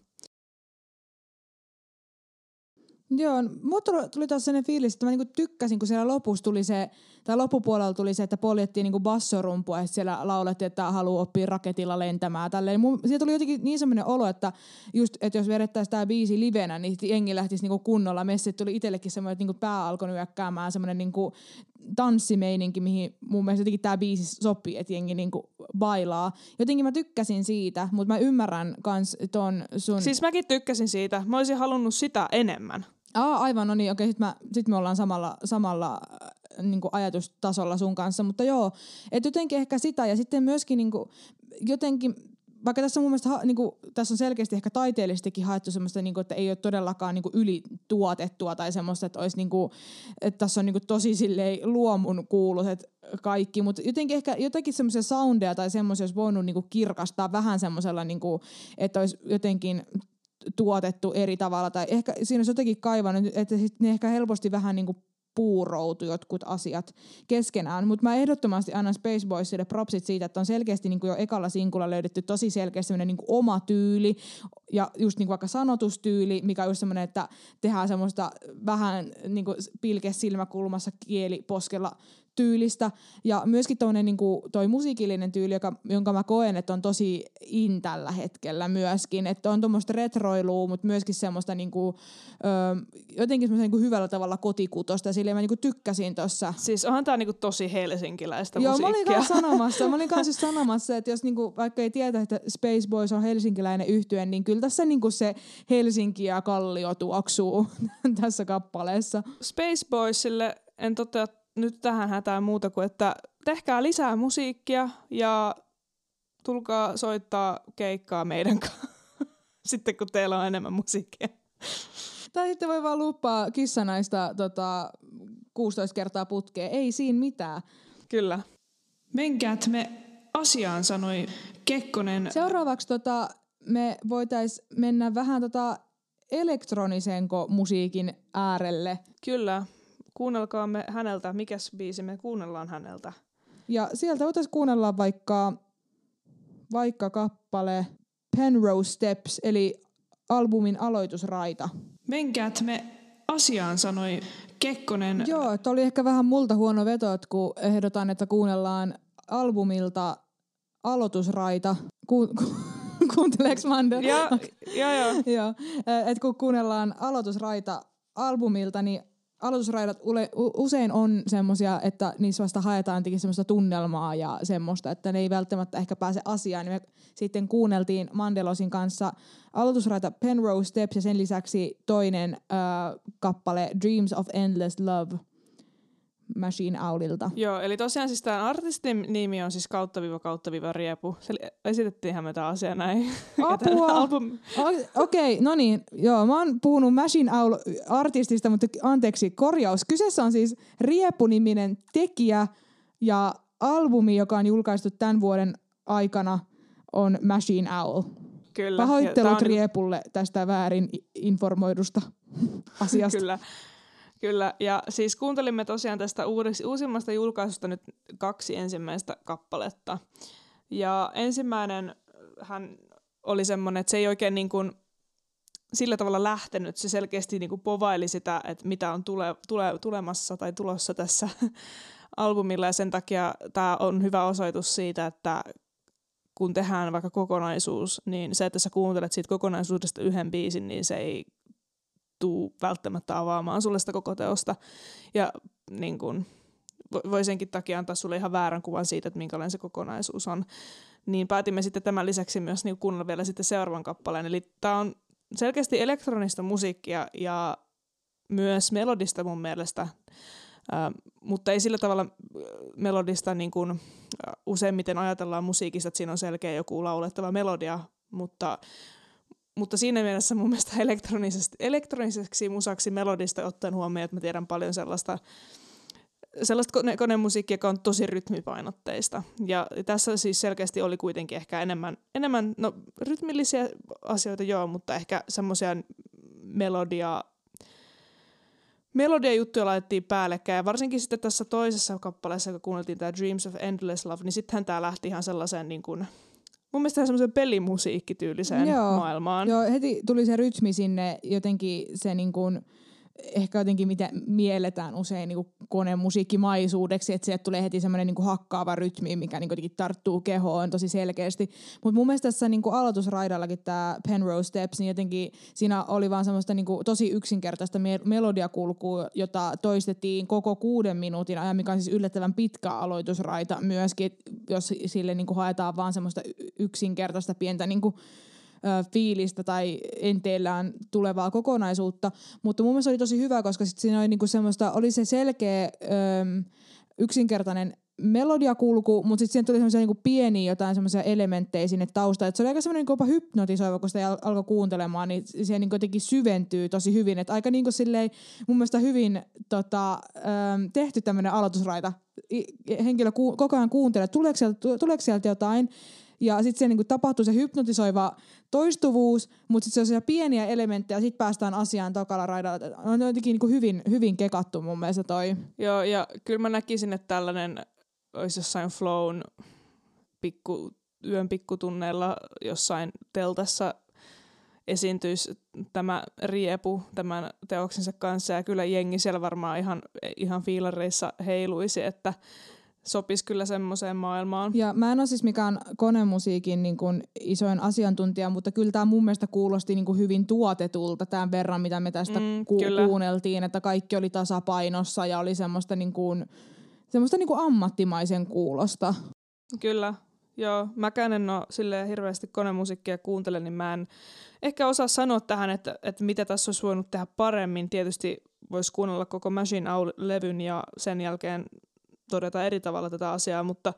Joo, mutta tuli taas sellainen fiilis, että mä niinku tykkäsin, kun siellä lopussa tuli se, tai loppupuolella tuli se, että poljettiin niinku bassorumpua ja siellä laulettiin, että haluaa oppia raketilla lentämään. Tälleen. Mun, siitä tuli jotenkin niin semmoinen olo, että just, että jos vedettäisiin tämä biisi livenä, niin jengi lähtisi niinku kunnolla messit. Tuli itsellekin semmoinen, että niinku pää alkoi nyökkäämään, semmoinen niinku tanssimeininki, mihin mun mielestä jotenkin tämä biisi sopii, että jengi niinku bailaa. Jotenkin mä tykkäsin siitä, mutta mä ymmärrän kans ton sun... Siis mäkin tykkäsin siitä. Mä olisin halunnut sitä enemmän. Aa, aivan, no niin, okei, sit, mä, sit me ollaan samalla, samalla äh, niin ajatustasolla sun kanssa, mutta joo, että jotenkin ehkä sitä, ja sitten myöskin niin kuin, jotenkin, vaikka tässä on mun mielestä, niin kuin, tässä on selkeästi ehkä taiteellisestikin haettu semmoista, niin kuin, että ei ole todellakaan niin kuin, ylituotettua tai semmoista, että, olisi, niin kuin, että tässä on niin kuin, tosi silleen luomun kuuluiset kaikki, mutta jotenkin ehkä jotenkin semmoisia soundeja tai semmoisia olisi voinut niin kuin, kirkastaa vähän semmoisella, niin kuin, että olisi jotenkin tuotettu eri tavalla. Tai ehkä siinä olisi jotenkin kaivannut, että ne ehkä helposti vähän niin kuin puuroutu jotkut asiat keskenään. Mutta mä ehdottomasti annan Space Boysille propsit siitä, että on selkeästi niin kuin jo ekalla sinkulla löydetty tosi selkeästi niin kuin oma tyyli ja just niin kuin vaikka sanotustyyli, mikä on just semmoinen, että tehdään semmoista vähän niin kuin pilke silmäkulmassa kieli poskella tyylistä. Ja myöskin toinen, niin kuin, toi musiikillinen tyyli, joka, jonka mä koen, että on tosi in tällä hetkellä myöskin. Että on tuommoista retroilua, mutta myöskin semmoista niin kuin, ö, jotenkin semmoista niin kuin hyvällä tavalla kotikutosta. Silleen mä niin kuin tykkäsin tuossa. Siis onhan tää niinku tosi helsinkiläistä Joo, mä musiikkia. olin kanssa sanomassa, mä olin kanssa sanomassa, että jos niinku, vaikka ei tietä, että Space Boys on helsinkiläinen yhtye, niin kyllä tässä niinku se Helsinki ja Kallio tuoksuu tässä kappaleessa. Space Boysille en totea nyt tähän hätään muuta kuin, että tehkää lisää musiikkia ja tulkaa soittaa keikkaa meidän kanssa. Sitten kun teillä on enemmän musiikkia. Tai sitten voi vaan luppaa kissanaista tota, 16 kertaa putkeen. Ei siinä mitään. Kyllä. Menkät me asiaan, sanoi Kekkonen. Seuraavaksi tota, me voitais mennä vähän tota elektronisenko musiikin äärelle. Kyllä. Kuunnelkaamme häneltä. Mikäs biisi me kuunnellaan häneltä? Ja sieltä voitaisiin kuunnella vaikka, vaikka kappale Penrose Steps, eli albumin aloitusraita. Menkät me asiaan, sanoi Kekkonen. Joo, että oli ehkä vähän multa huono veto, että kun ehdotan, että kuunnellaan albumilta aloitusraita. Ku, ku, kuunteleeks Mander? Ja. Joo, että kun kuunnellaan aloitusraita albumilta, niin aloitusraidat usein on semmoisia, että niissä vasta haetaan jotenkin semmoista tunnelmaa ja semmoista, että ne ei välttämättä ehkä pääse asiaan. Me sitten kuunneltiin Mandelosin kanssa aloitusraita Penrose Steps ja sen lisäksi toinen äh, kappale Dreams of Endless Love – Machine Owlilta. Joo, eli tosiaan siis tämän artistin nimi on siis kautta viiva kautta viiva riepu. Se esitettiinhän me tämä asia näin. Apua! album... Okei, okay, no niin. Joo, mä oon puhunut Machine Owl artistista, mutta anteeksi, korjaus. Kyseessä on siis Riepu-niminen tekijä ja albumi, joka on julkaistu tämän vuoden aikana, on Machine Owl. Kyllä. Pahoittelut on... Riepulle tästä väärin informoidusta asiasta. Kyllä. Kyllä, ja siis kuuntelimme tosiaan tästä uudis, uusimmasta julkaisusta nyt kaksi ensimmäistä kappaletta. Ja ensimmäinen hän oli semmoinen, että se ei oikein niin kuin sillä tavalla lähtenyt. Se selkeästi niin kuin povaili sitä, että mitä on tule, tule, tulemassa tai tulossa tässä albumilla. Ja sen takia tämä on hyvä osoitus siitä, että kun tehdään vaikka kokonaisuus, niin se, että sä kuuntelet siitä kokonaisuudesta yhden biisin, niin se ei tuu välttämättä avaamaan sulle sitä koko teosta. Ja niin kun, voi senkin takia antaa sulle ihan väärän kuvan siitä, että minkälainen se kokonaisuus on. Niin päätimme sitten tämän lisäksi myös niin kuunnella vielä sitten seuraavan kappaleen. Eli tämä on selkeästi elektronista musiikkia ja myös melodista mun mielestä, äh, mutta ei sillä tavalla melodista niin kuin useimmiten ajatellaan musiikista, että siinä on selkeä joku laulettava melodia, mutta mutta siinä mielessä mun mielestä elektroniseksi, musaksi melodista ottaen huomioon, että mä tiedän paljon sellaista, sellaista kone, konemusiikkia, joka on tosi rytmipainotteista. Ja tässä siis selkeästi oli kuitenkin ehkä enemmän, enemmän no rytmillisiä asioita joo, mutta ehkä semmoisia melodia, melodia juttuja laitettiin päällekkäin. Ja varsinkin sitten tässä toisessa kappaleessa, kun kuunneltiin tämä Dreams of Endless Love, niin sittenhän tämä lähti ihan sellaiseen niin kuin, mun mielestä semmoisen pelimusiikkityyliseen Joo. maailmaan. Joo, heti tuli se rytmi sinne, jotenkin se niin kuin, ehkä jotenkin mitä mielletään usein niin konemusiikkimaisuudeksi, että sieltä tulee heti semmoinen niin hakkaava rytmi, mikä niin jotenkin tarttuu kehoon tosi selkeästi. Mutta mun mielestä tässä niin aloitusraidallakin tämä Penrose Steps, niin jotenkin siinä oli vaan semmoista niin tosi yksinkertaista me- melodiakulkua, jota toistettiin koko kuuden minuutin ajan, mikä on siis yllättävän pitkä aloitusraita myöskin, jos sille niin haetaan vaan semmoista yksinkertaista pientä niin kuin fiilistä tai enteellään tulevaa kokonaisuutta. Mutta mun mielestä oli tosi hyvä, koska sit siinä oli niinku semmoista, oli se selkeä ö, yksinkertainen melodiakulku, mutta sitten siihen tuli semmoisia niinku pieniä jotain semmoisia elementtejä sinne taustaan. Et se oli aika semmoinen niinku jopa hypnotisoiva, kun sitä alkoi kuuntelemaan, niin se niinku jotenkin syventyy tosi hyvin. Et aika niinku silleen, mun mielestä hyvin tota, tehty tämmöinen aloitusraita. Henkilö ku, koko ajan kuuntelee, tuleeko sieltä, tuleeko sieltä jotain, ja sitten se niinku tapahtuu se hypnotisoiva toistuvuus, mutta sitten se on pieniä elementtejä ja sitten päästään asiaan tokalla raidalla. On jotenkin niinku hyvin, hyvin kekattu mun mielestä toi. Joo, ja kyllä mä näkisin, että tällainen olisi jossain flown pikku, yön pikkutunneilla jossain teltassa esiintyisi tämä riepu tämän teoksensa kanssa ja kyllä jengi siellä varmaan ihan, ihan fiilareissa heiluisi, että sopisi kyllä semmoiseen maailmaan. Ja mä en ole siis mikään konemusiikin niin kuin isoin asiantuntija, mutta kyllä tämä mun mielestä kuulosti niin kuin hyvin tuotetulta tämän verran, mitä me tästä mm, ku- kuunneltiin, että kaikki oli tasapainossa ja oli semmoista, niin kuin, semmoista niin kuin ammattimaisen kuulosta. Kyllä, joo. Mäkään en ole silleen hirveästi konemusiikkia kuuntele, niin mä en ehkä osaa sanoa tähän, että, että mitä tässä olisi voinut tehdä paremmin. Tietysti voisi kuunnella koko Machine Owl-levyn ja sen jälkeen todeta eri tavalla tätä asiaa, mutta,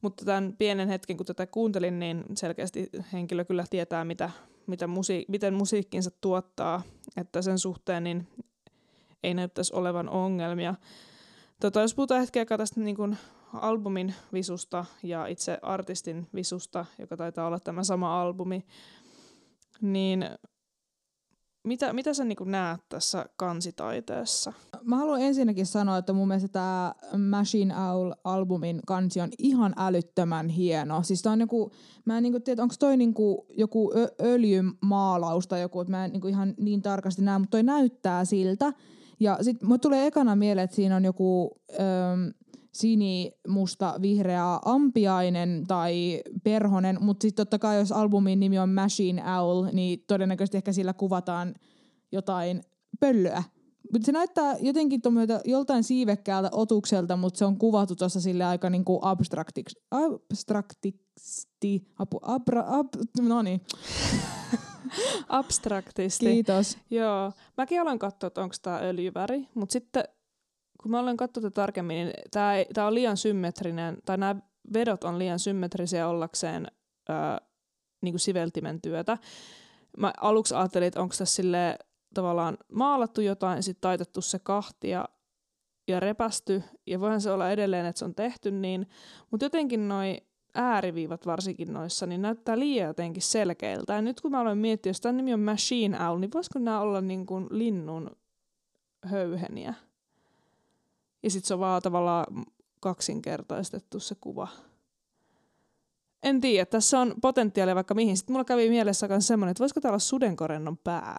mutta tämän pienen hetken, kun tätä kuuntelin, niin selkeästi henkilö kyllä tietää, mitä, mitä musi- miten musiikkinsa tuottaa, että sen suhteen niin ei näyttäisi olevan ongelmia. Tota, jos puhutaan hetken aikaa tästä niin kuin albumin visusta ja itse artistin visusta, joka taitaa olla tämä sama albumi, niin mitä, mitä sä niin näet tässä kansitaiteessa? Mä haluan ensinnäkin sanoa, että mun mielestä tämä Machine Owl-albumin kansi on ihan älyttömän hieno. Siis on joku, mä en niinku tiedä, onko toi niinku joku ö- öljymaalaus tai joku, että mä en niinku ihan niin tarkasti näe, mutta toi näyttää siltä. Ja sit mulle tulee ekana mieleen, että siinä on joku... Öö, sini, musta, vihreä ampiainen tai perhonen, mutta sitten totta kai jos albumin nimi on Machine Owl, niin todennäköisesti ehkä sillä kuvataan jotain pöllöä. Mutta se näyttää jotenkin joltain siivekkäältä otukselta, mutta se on kuvattu tuossa sille aika niinku abstraktiksi. Abstraktisti. Apu, abra, ab, no niin. Abstraktisti. Kiitos. Joo. Mäkin aloin katsoa, että onko tämä öljyväri, mutta sitten kun mä olen katsonut tarkemmin, niin tämä on liian symmetrinen, tai nämä vedot on liian symmetrisiä ollakseen ää, niin kuin siveltimen työtä. Mä aluksi ajattelin, että onko tässä sille tavallaan maalattu jotain sitten taitettu se kahtia ja repästy, ja voihan se olla edelleen, että se on tehty niin, mutta jotenkin noi ääriviivat varsinkin noissa, niin näyttää liian jotenkin selkeiltä. Ja nyt kun mä aloin miettiä, jos tämän nimi on Machine Owl, niin voisiko nämä olla niin kuin linnun höyheniä? Ja sitten se on vaan tavallaan kaksinkertaistettu se kuva. En tiedä, tässä on potentiaalia vaikka mihin. Sitten mulla kävi mielessä myös semmoinen, että voisiko tämä olla sudenkorennon pää?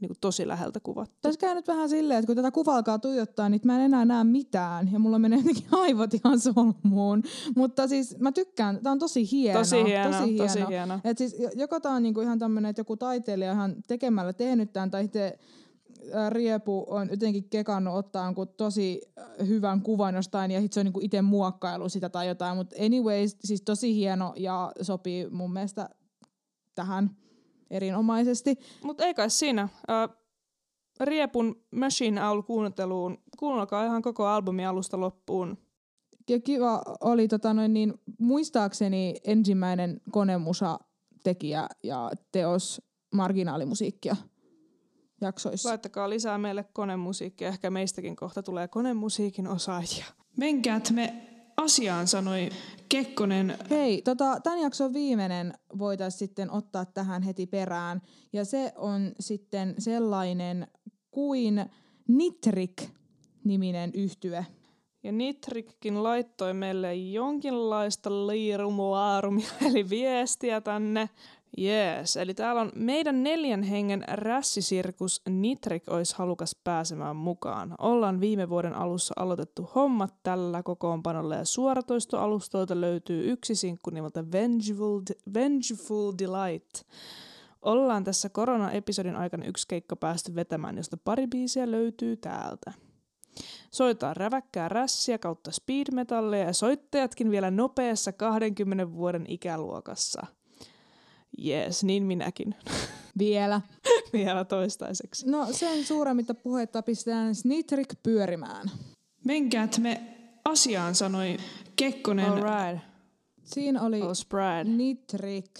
Niin kuin tosi läheltä kuvattu. Tässä käynyt vähän silleen, että kun tätä kuvaa alkaa tuijottaa, niin mä en enää näe mitään. Ja mulla menee jotenkin aivot ihan solmuun. Mutta siis mä tykkään, tämä on tosi hieno. Tosi hieno, tosi hieno. Tosi hieno. Et siis joko tämä on niinku ihan tämmöinen, että joku taiteilija ihan tekemällä tehnyt tämän, tai sitten Riepu on jotenkin kekannut ottaa tosi hyvän kuvan jostain ja se on niinku itse muokkailu sitä tai jotain, mutta anyways, siis tosi hieno ja sopii mun mielestä tähän erinomaisesti. Mutta ei kai siinä. Äh, Riepun Machine Owl kuunnelteluun. Kuunnelkaa ihan koko albumi alusta loppuun. Ja kiva oli tota noin, niin, muistaakseni ensimmäinen konemusa tekijä ja teos marginaalimusiikkia jaksoissa. Laittakaa lisää meille konemusiikkia. Ehkä meistäkin kohta tulee konemusiikin osaajia. Menkäät me asiaan, sanoi Kekkonen. Hei, tota, tämän jakson viimeinen voitaisiin sitten ottaa tähän heti perään. Ja se on sitten sellainen kuin Nitrik-niminen yhtye. Ja Nitrikkin laittoi meille jonkinlaista liirumuaarumia, eli viestiä tänne. Jees, eli täällä on meidän neljän hengen rässisirkus Nitrik olisi halukas pääsemään mukaan. Ollaan viime vuoden alussa aloitettu hommat tällä kokoonpanolla ja suoratoistoalustoilta löytyy yksi sinkku nimeltä Vengeful, Vengeful Delight. Ollaan tässä korona-episodin aikana yksi keikka päästy vetämään, josta pari biisiä löytyy täältä. Soitaan räväkkää rässiä kautta speedmetallia ja soittajatkin vielä nopeassa 20 vuoden ikäluokassa – Jees, niin minäkin. Vielä. Vielä toistaiseksi. No sen suuremmitta puhetta pistetään Snitrik pyörimään. Menkäät me asiaan, sanoi Kekkonen. All right. Siinä oli Nitrik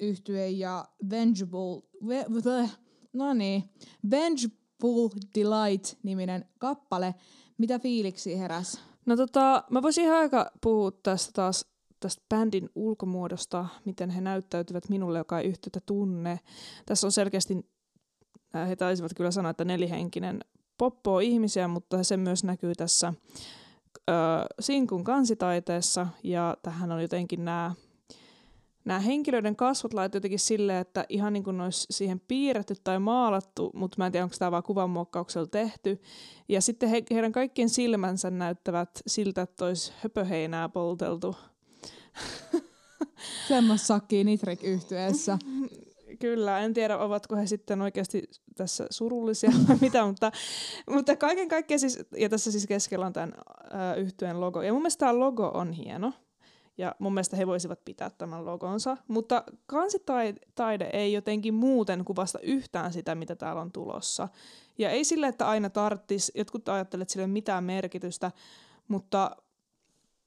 yhtye ja Vengeful, ve, ve, no niin, Vengeful Delight-niminen kappale. Mitä fiiliksi heräs? No tota, mä voisin ihan aika puhua tästä taas tästä bändin ulkomuodosta, miten he näyttäytyvät minulle, joka ei yhteyttä tunne. Tässä on selkeästi, äh, he taisivat kyllä sanoa, että nelihenkinen poppo ihmisiä, mutta se myös näkyy tässä ö, Sinkun kansitaiteessa, ja tähän on jotenkin nämä nämä henkilöiden kasvot laitettu jotenkin silleen, että ihan niin kuin olisi siihen piirretty tai maalattu, mutta mä en tiedä, onko tämä vaan kuvanmuokkauksella tehty. Ja sitten he, heidän kaikkien silmänsä näyttävät siltä, että olisi höpöheinää polteltu Semmoista sakkii nitrik yhtyeessä. Kyllä, en tiedä ovatko he sitten oikeasti tässä surullisia vai mitä, mutta, mutta kaiken kaikkiaan siis, ja tässä siis keskellä on tämän äh, yhtyeen logo. Ja mun mielestä tämä logo on hieno, ja mun mielestä he voisivat pitää tämän logonsa, mutta kansitaide ei jotenkin muuten kuvasta yhtään sitä, mitä täällä on tulossa. Ja ei sille, että aina tarttis, jotkut ajattelevat, sille mitään merkitystä, mutta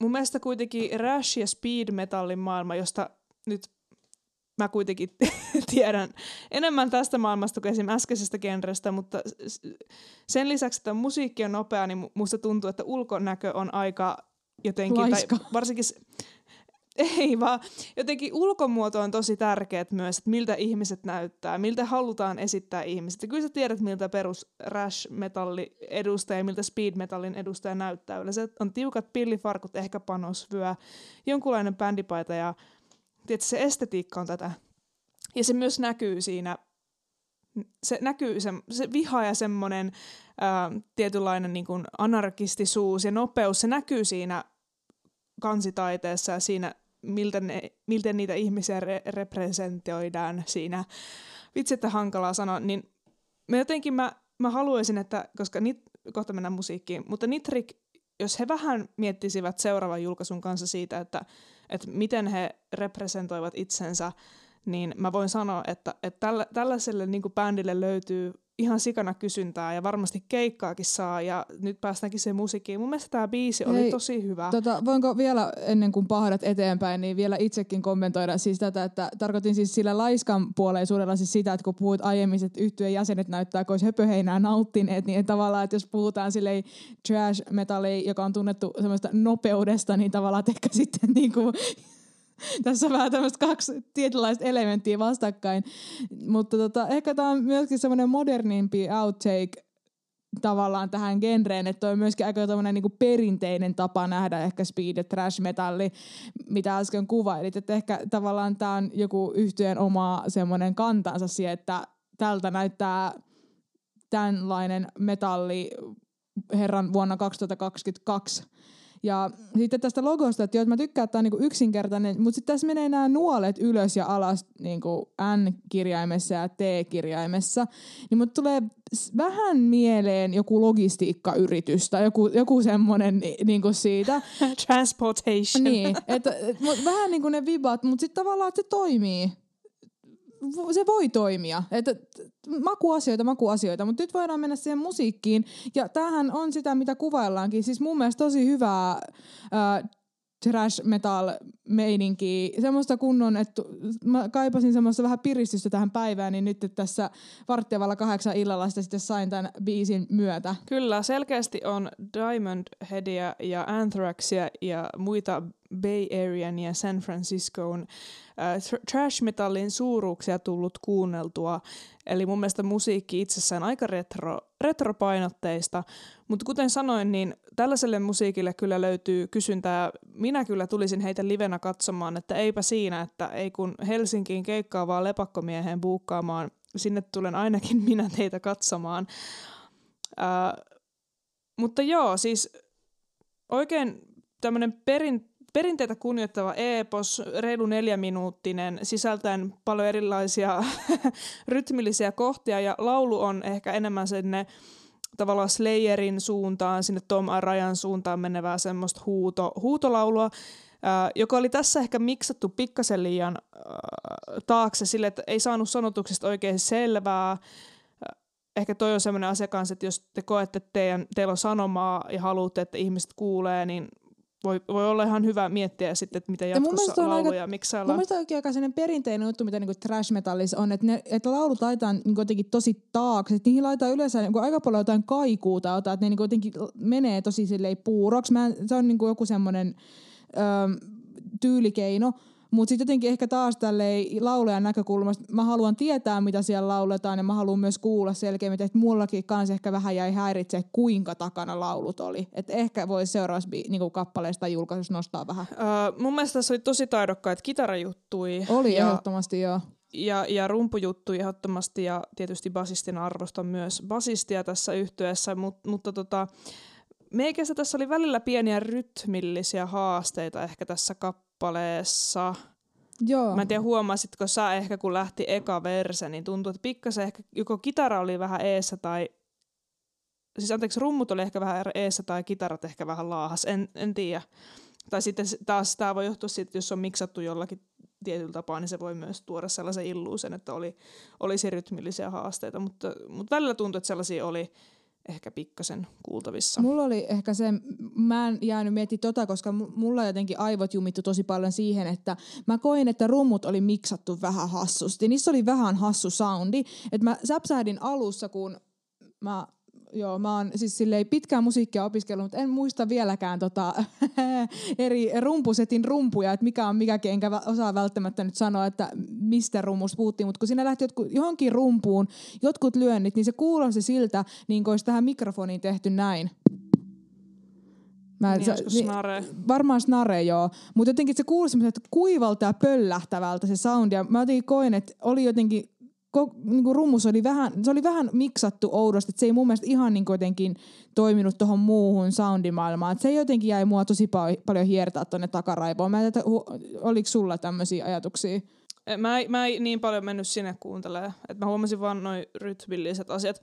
mun mielestä kuitenkin Rash ja Speed Metallin maailma, josta nyt mä kuitenkin tiedän enemmän tästä maailmasta kuin esimerkiksi äskeisestä genrestä, mutta sen lisäksi, että musiikki on nopea, niin musta tuntuu, että ulkonäkö on aika jotenkin, Laiska. tai varsinkin ei vaan, jotenkin ulkomuoto on tosi tärkeät myös, että miltä ihmiset näyttää, miltä halutaan esittää ihmiset. Ja kyllä sä tiedät, miltä perus rash metalli edustaja, miltä speed metallin edustaja näyttää. Yleensä on tiukat pillifarkut, ehkä panosvyö, jonkunlainen bändipaita ja tiedätkö, se estetiikka on tätä. Ja se myös näkyy siinä se näkyy se, se viha ja semmoinen ää, tietynlainen niin kuin anarkistisuus ja nopeus, se näkyy siinä kansitaiteessa ja siinä miltä, ne, miltä niitä ihmisiä re- representoidaan siinä. Vitsi, että hankalaa sanoa, niin mä jotenkin mä, mä haluaisin, että, koska nit, kohta mennään musiikkiin, mutta Nitrik, jos he vähän miettisivät seuraavan julkaisun kanssa siitä, että, että miten he representoivat itsensä, niin mä voin sanoa, että, että tällä, tällaiselle niin bändille löytyy ihan sikana kysyntää ja varmasti keikkaakin saa ja nyt päästäänkin se musiikkiin. Mun mielestä tämä biisi oli Hei, tosi hyvä. Tota, voinko vielä ennen kuin pahdat eteenpäin, niin vielä itsekin kommentoida siis tätä, että tarkoitin siis sillä laiskan puoleisuudella siis sitä, että kun puhut aiemmin, että yhtyeen jäsenet näyttää, kun olisi höpöheinää nauttineet, niin tavallaan, että jos puhutaan silleen trash metalli, joka on tunnettu semmoista nopeudesta, niin tavallaan että ehkä sitten niin kuin tässä on vähän tämmöistä kaksi tietynlaista elementtiä vastakkain. Mutta tota, ehkä tämä on myöskin semmoinen modernimpi outtake tavallaan tähän genreen, että on myöskin aika niinku perinteinen tapa nähdä ehkä speed ja trash metalli, mitä äsken kuvailit. Että ehkä tavallaan tämä on joku yhtyeen oma semmoinen kantansa siihen, että tältä näyttää tämänlainen metalli herran vuonna 2022 ja sitten tästä logosta, että joo, mä tykkään, että tämä on niinku yksinkertainen, mutta sitten tässä menee nämä nuolet ylös ja alas niinku N-kirjaimessa ja T-kirjaimessa. Niin mut tulee vähän mieleen joku logistiikkayritys tai joku, joku semmoinen niinku siitä. Transportation. Niin, että, vähän niin kuin ne vibat, mutta sitten tavallaan, että se toimii se voi toimia. Että makuasioita, makuasioita, mutta nyt voidaan mennä siihen musiikkiin. Ja tämähän on sitä, mitä kuvaillaankin. Siis mun mielestä tosi hyvää äh, trash metal meininkiä. Semmoista kunnon, että mä kaipasin semmoista vähän piristystä tähän päivään, niin nyt tässä varttiavalla kahdeksan illalla sitä sitten sain tämän biisin myötä. Kyllä, selkeästi on Diamond Headia ja Anthraxia ja muita Bay Arean ja San Franciscoon äh, trash metallin suuruuksia tullut kuunneltua. Eli mun mielestä musiikki itsessään aika retro, retropainotteista, mutta kuten sanoin, niin tällaiselle musiikille kyllä löytyy kysyntää. Minä kyllä tulisin heitä livenä katsomaan, että eipä siinä, että ei kun Helsinkiin keikkaavaa lepakkomieheen buukkaamaan, sinne tulen ainakin minä teitä katsomaan. Äh, mutta joo, siis oikein tämmöinen perin, perinteitä kunnioittava epos, reilu neljäminuuttinen, sisältäen paljon erilaisia rytmillisiä kohtia ja laulu on ehkä enemmän sinne tavallaan Slayerin suuntaan, sinne Tom Arayan suuntaan menevää semmoista huuto, huutolaulua, ää, joka oli tässä ehkä miksattu pikkasen liian ää, taakse sille, että ei saanut sanotuksesta oikein selvää. Ehkä toi on semmoinen asia kanssa, että jos te koette, että teidän, teillä on sanomaa ja haluatte, että ihmiset kuulee, niin voi, voi olla ihan hyvä miettiä sitten, että miten jatkossa lauluja aika, miksaillaan. Mun mielestä on aika sellainen perinteinen juttu, mitä niinku trash metallissa on, että, ne, että laulut laitetaan niinku jotenkin tosi taakse. Että niihin laitetaan yleensä niinku aika paljon jotain kaikuuta, tai että ne niinku jotenkin menee tosi silleen puuroksi. Mä, se on niinku joku semmoinen tyylikeino. Mutta sitten jotenkin ehkä taas tälleen laulajan näkökulmasta mä haluan tietää, mitä siellä lauletaan ja mä haluan myös kuulla selkeämmin, että mullakin kanssa ehkä vähän jäi häiritse, kuinka takana laulut oli. Että ehkä voisi seuraavassa niinku kappaleesta julkaisussa nostaa vähän. Uh, mun mielestä tässä oli tosi taidokkaat kitarajuttui. Oli ja, ehdottomasti, joo. Ja, ja rumpujuttu ehdottomasti ja tietysti basistin arvostan myös basistia tässä yhtyessä, mutta, mutta tota, meikässä tässä oli välillä pieniä rytmillisiä haasteita ehkä tässä kappaleessa kappaleessa. Joo. Mä en tiedä, huomasitko sä ehkä, kun lähti eka verse, niin tuntui, että pikkasen ehkä joko kitara oli vähän eessä tai siis anteeksi, rummut oli ehkä vähän eessä tai kitarat ehkä vähän laahas, en, en tiedä. Tai sitten taas tämä voi johtua siitä, että jos on miksattu jollakin tietyllä tapaa, niin se voi myös tuoda sellaisen illuusen, että oli, olisi rytmillisiä haasteita, mutta, mutta välillä tuntui, että sellaisia oli ehkä pikkasen kuultavissa. Mulla oli ehkä se, mä en jäänyt miettimään tota, koska mulla jotenkin aivot jumittu tosi paljon siihen, että mä koin, että rummut oli miksattu vähän hassusti. Niissä oli vähän hassu soundi. Että mä säpsähdin alussa, kun mä joo, mä oon siis silleen pitkään musiikkia opiskellut, mutta en muista vieläkään tota, eri rumpusetin rumpuja, että mikä on mikäkin, enkä osaa välttämättä nyt sanoa, että mistä rummus puhuttiin, mutta kun siinä lähti jotkut, johonkin rumpuun jotkut lyönnit, niin se kuulosti siltä, niin kuin olisi tähän mikrofoniin tehty näin. Mä, niin, se, niin, snare. Varmaan snare, joo. Mutta jotenkin se kuulosti kuivalta ja pöllähtävältä se soundi. Ja mä jotenkin koin, että oli jotenkin niin kuin rummus oli vähän, se oli vähän miksattu oudosti, että se ei mun mielestä ihan niin jotenkin toiminut tuohon muuhun soundimaailmaan. Se jotenkin jäi mua tosi pa- paljon hiertaa tuonne takaraivoon. Mä en tiedä, oliko sulla tämmöisiä ajatuksia? Mä, mä en niin paljon mennyt sinne kuuntelemaan. että mä huomasin vaan noin rytmilliset asiat.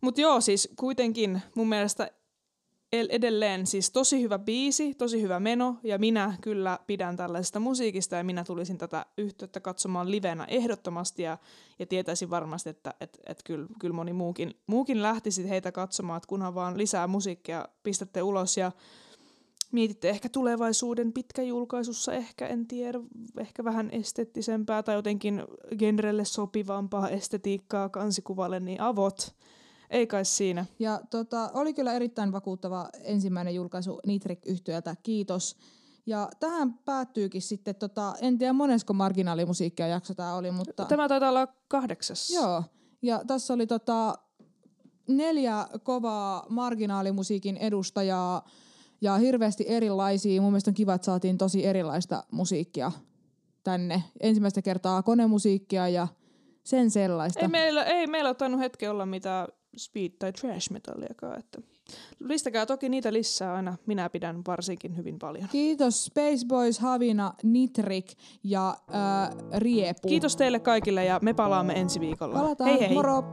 Mutta joo, siis kuitenkin mun mielestä el- edelleen siis tosi hyvä biisi, tosi hyvä meno, ja minä kyllä pidän tällaisesta musiikista, ja minä tulisin tätä yhteyttä katsomaan livenä ehdottomasti, ja, ja tietäisin varmasti, että et, et kyllä, kyllä moni muukin, muukin lähtisi heitä katsomaan, että kunhan vaan lisää musiikkia pistätte ulos, ja mietitte ehkä tulevaisuuden pitkäjulkaisussa, ehkä en tiedä, ehkä vähän esteettisempää tai jotenkin genrelle sopivampaa estetiikkaa kansikuvalle, niin avot, ei kai siinä. Ja tota, oli kyllä erittäin vakuuttava ensimmäinen julkaisu nitrik yhtiöltä kiitos. Ja tähän päättyykin sitten, tota, en tiedä monesko marginaalimusiikkia jakso tämä oli, mutta... Tämä taitaa olla kahdeksas. Joo, ja tässä oli tota, neljä kovaa marginaalimusiikin edustajaa ja hirveästi erilaisia. Mun mielestä on kiva, että saatiin tosi erilaista musiikkia tänne. Ensimmäistä kertaa konemusiikkia ja sen sellaista. Ei meillä, ei meillä ole tainnut hetki olla mitään speed- tai trash metalliakaan. Että listäkää toki niitä lisää aina. Minä pidän varsinkin hyvin paljon. Kiitos Space Boys, Havina, Nitrik ja äh, Riepu. Kiitos teille kaikille ja me palaamme ensi viikolla. Palataan, hei hei! moro!